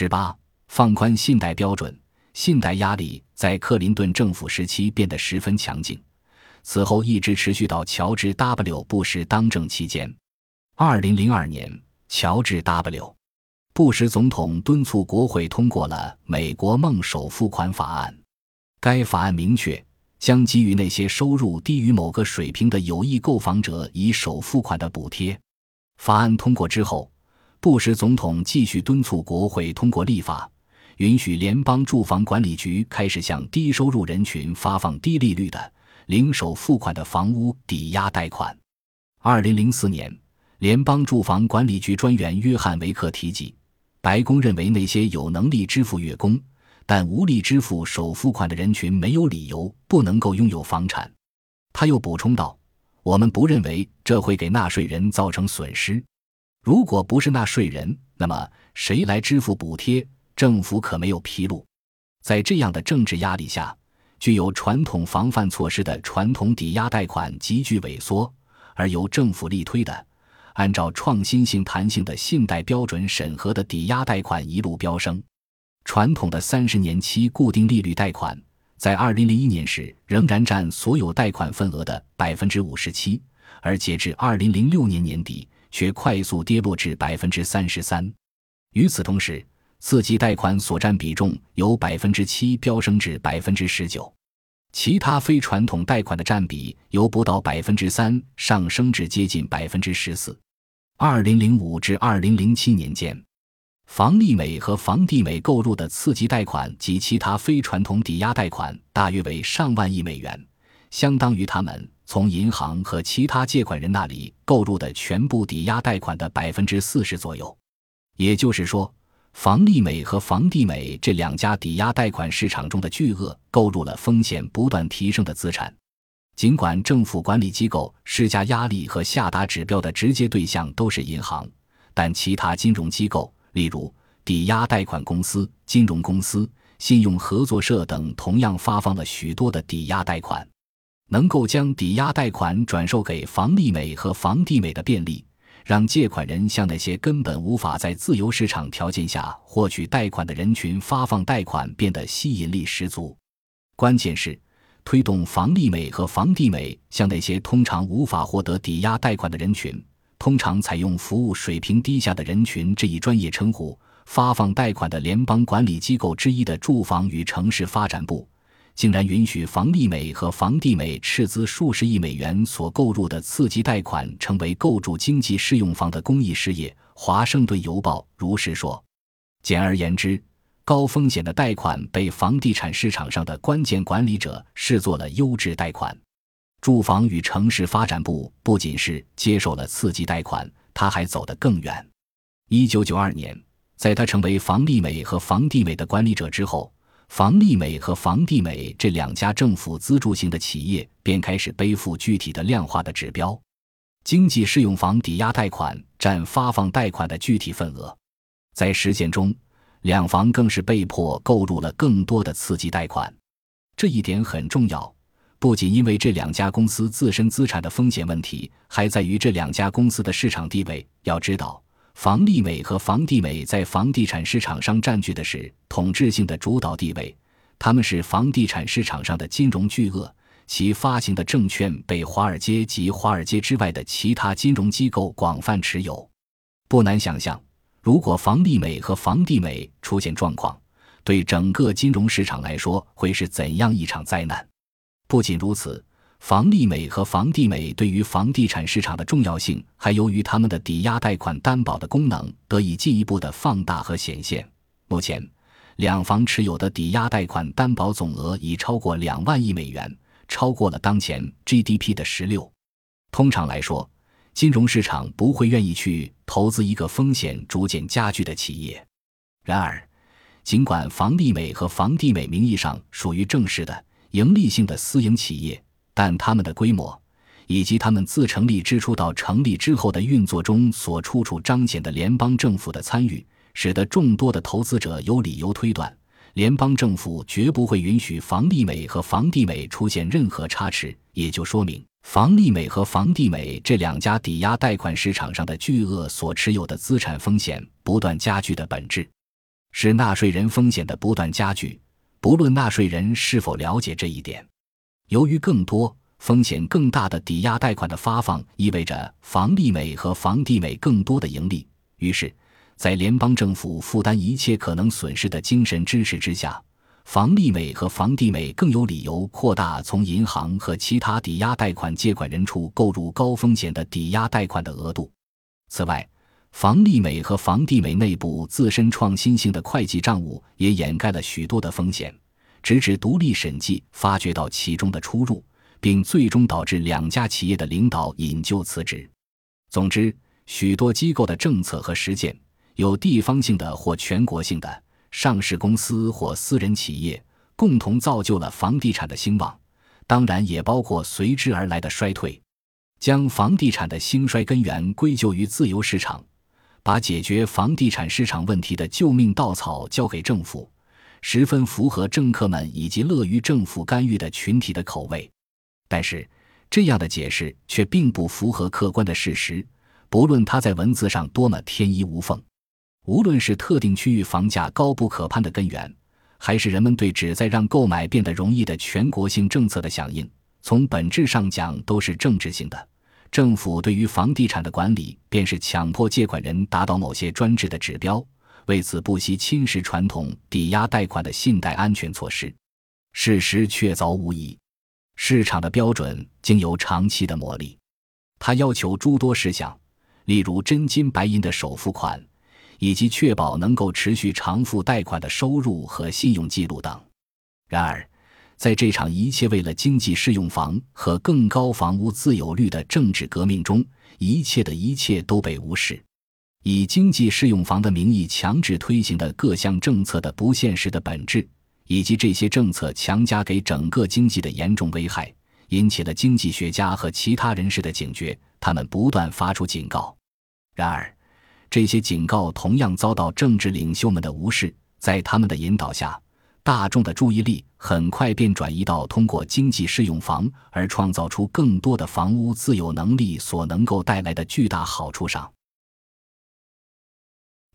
十八，放宽信贷标准，信贷压力在克林顿政府时期变得十分强劲，此后一直持续到乔治 ·W· 布什当政期间。二零零二年，乔治 ·W· 布什总统敦促国会通过了美国梦首付款法案。该法案明确将给予那些收入低于某个水平的有意购房者以首付款的补贴。法案通过之后，布什总统继续敦促国会通过立法，允许联邦住房管理局开始向低收入人群发放低利率的零首付款的房屋抵押贷款。二零零四年，联邦住房管理局专员约翰维克提及。白宫认为那些有能力支付月供，但无力支付首付款的人群没有理由不能够拥有房产。他又补充道：“我们不认为这会给纳税人造成损失。如果不是纳税人，那么谁来支付补贴？政府可没有披露。”在这样的政治压力下，具有传统防范措施的传统抵押贷款急剧萎缩，而由政府力推的。按照创新性、弹性的信贷标准审核的抵押贷款一路飙升，传统的三十年期固定利率贷款在二零零一年时仍然占所有贷款份额的百分之五十七，而截至二零零六年年底却快速跌落至百分之三十三。与此同时，次级贷款所占比重由百分之七飙升至百分之十九。其他非传统贷款的占比由不到百分之三上升至接近百分之十四。二零零五至二零零七年间，房利美和房地美购入的次级贷款及其他非传统抵押贷款大约为上万亿美元，相当于他们从银行和其他借款人那里购入的全部抵押贷款的百分之四十左右。也就是说。房利美和房地美这两家抵押贷款市场中的巨鳄购入了风险不断提升的资产。尽管政府管理机构施加压力和下达指标的直接对象都是银行，但其他金融机构，例如抵押贷款公司、金融公司、信用合作社等，同样发放了许多的抵押贷款。能够将抵押贷款转售给房利美和房地美的便利。让借款人向那些根本无法在自由市场条件下获取贷款的人群发放贷款变得吸引力十足。关键是推动房利美和房地美向那些通常无法获得抵押贷款的人群，通常采用服务水平低下的人群这一专业称呼发放贷款的联邦管理机构之一的住房与城市发展部。竟然允许房利美和房地美斥资数十亿美元所购入的次级贷款成为构筑经济适用房的公益事业。华盛顿邮报如是说。简而言之，高风险的贷款被房地产市场上的关键管理者视作了优质贷款。住房与城市发展部不仅是接受了次级贷款，他还走得更远。一九九二年，在他成为房利美和房地美的管理者之后。房利美和房地美这两家政府资助型的企业便开始背负具体的量化的指标，经济适用房抵押贷款占发放贷款的具体份额。在实践中，两房更是被迫购入了更多的刺激贷款。这一点很重要，不仅因为这两家公司自身资产的风险问题，还在于这两家公司的市场地位。要知道。房利美和房地美在房地产市场上占据的是统治性的主导地位，他们是房地产市场上的金融巨鳄，其发行的证券被华尔街及华尔街之外的其他金融机构广泛持有。不难想象，如果房利美和房地美出现状况，对整个金融市场来说会是怎样一场灾难？不仅如此。房利美和房地美对于房地产市场的重要性，还由于他们的抵押贷款担保的功能得以进一步的放大和显现。目前，两房持有的抵押贷款担保总额已超过两万亿美元，超过了当前 GDP 的十六。通常来说，金融市场不会愿意去投资一个风险逐渐加剧的企业。然而，尽管房利美和房地美名义上属于正式的盈利性的私营企业，但他们的规模，以及他们自成立之初到成立之后的运作中所处处彰显的联邦政府的参与，使得众多的投资者有理由推断，联邦政府绝不会允许房利美和房地美出现任何差池，也就说明房利美和房地美这两家抵押贷款市场上的巨鳄所持有的资产风险不断加剧的本质。是纳税人风险的不断加剧，不论纳税人是否了解这一点。由于更多、风险更大的抵押贷款的发放，意味着房利美和房地美更多的盈利。于是，在联邦政府负担一切可能损失的精神支持之下，房利美和房地美更有理由扩大从银行和其他抵押贷款借款人处购入高风险的抵押贷款的额度。此外，房利美和房地美内部自身创新性的会计账务也掩盖了许多的风险，直至独立审计发掘到其中的出入，并最终导致两家企业的领导引咎辞职。总之，许多机构的政策和实践，有地方性的或全国性的，上市公司或私人企业，共同造就了房地产的兴旺，当然也包括随之而来的衰退。将房地产的兴衰根源归咎于自由市场。把解决房地产市场问题的救命稻草交给政府，十分符合政客们以及乐于政府干预的群体的口味。但是，这样的解释却并不符合客观的事实。不论它在文字上多么天衣无缝，无论是特定区域房价高不可攀的根源，还是人们对旨在让购买变得容易的全国性政策的响应，从本质上讲都是政治性的。政府对于房地产的管理，便是强迫借款人达到某些专制的指标，为此不惜侵蚀传统抵押贷款的信贷安全措施。事实确凿无疑，市场的标准经由长期的磨砺，它要求诸多事项，例如真金白银的首付款，以及确保能够持续偿付贷款的收入和信用记录等。然而，在这场一切为了经济适用房和更高房屋自有率的政治革命中，一切的一切都被无视。以经济适用房的名义强制推行的各项政策的不现实的本质，以及这些政策强加给整个经济的严重危害，引起了经济学家和其他人士的警觉。他们不断发出警告。然而，这些警告同样遭到政治领袖们的无视。在他们的引导下。大众的注意力很快便转移到通过经济适用房而创造出更多的房屋自有能力所能够带来的巨大好处上。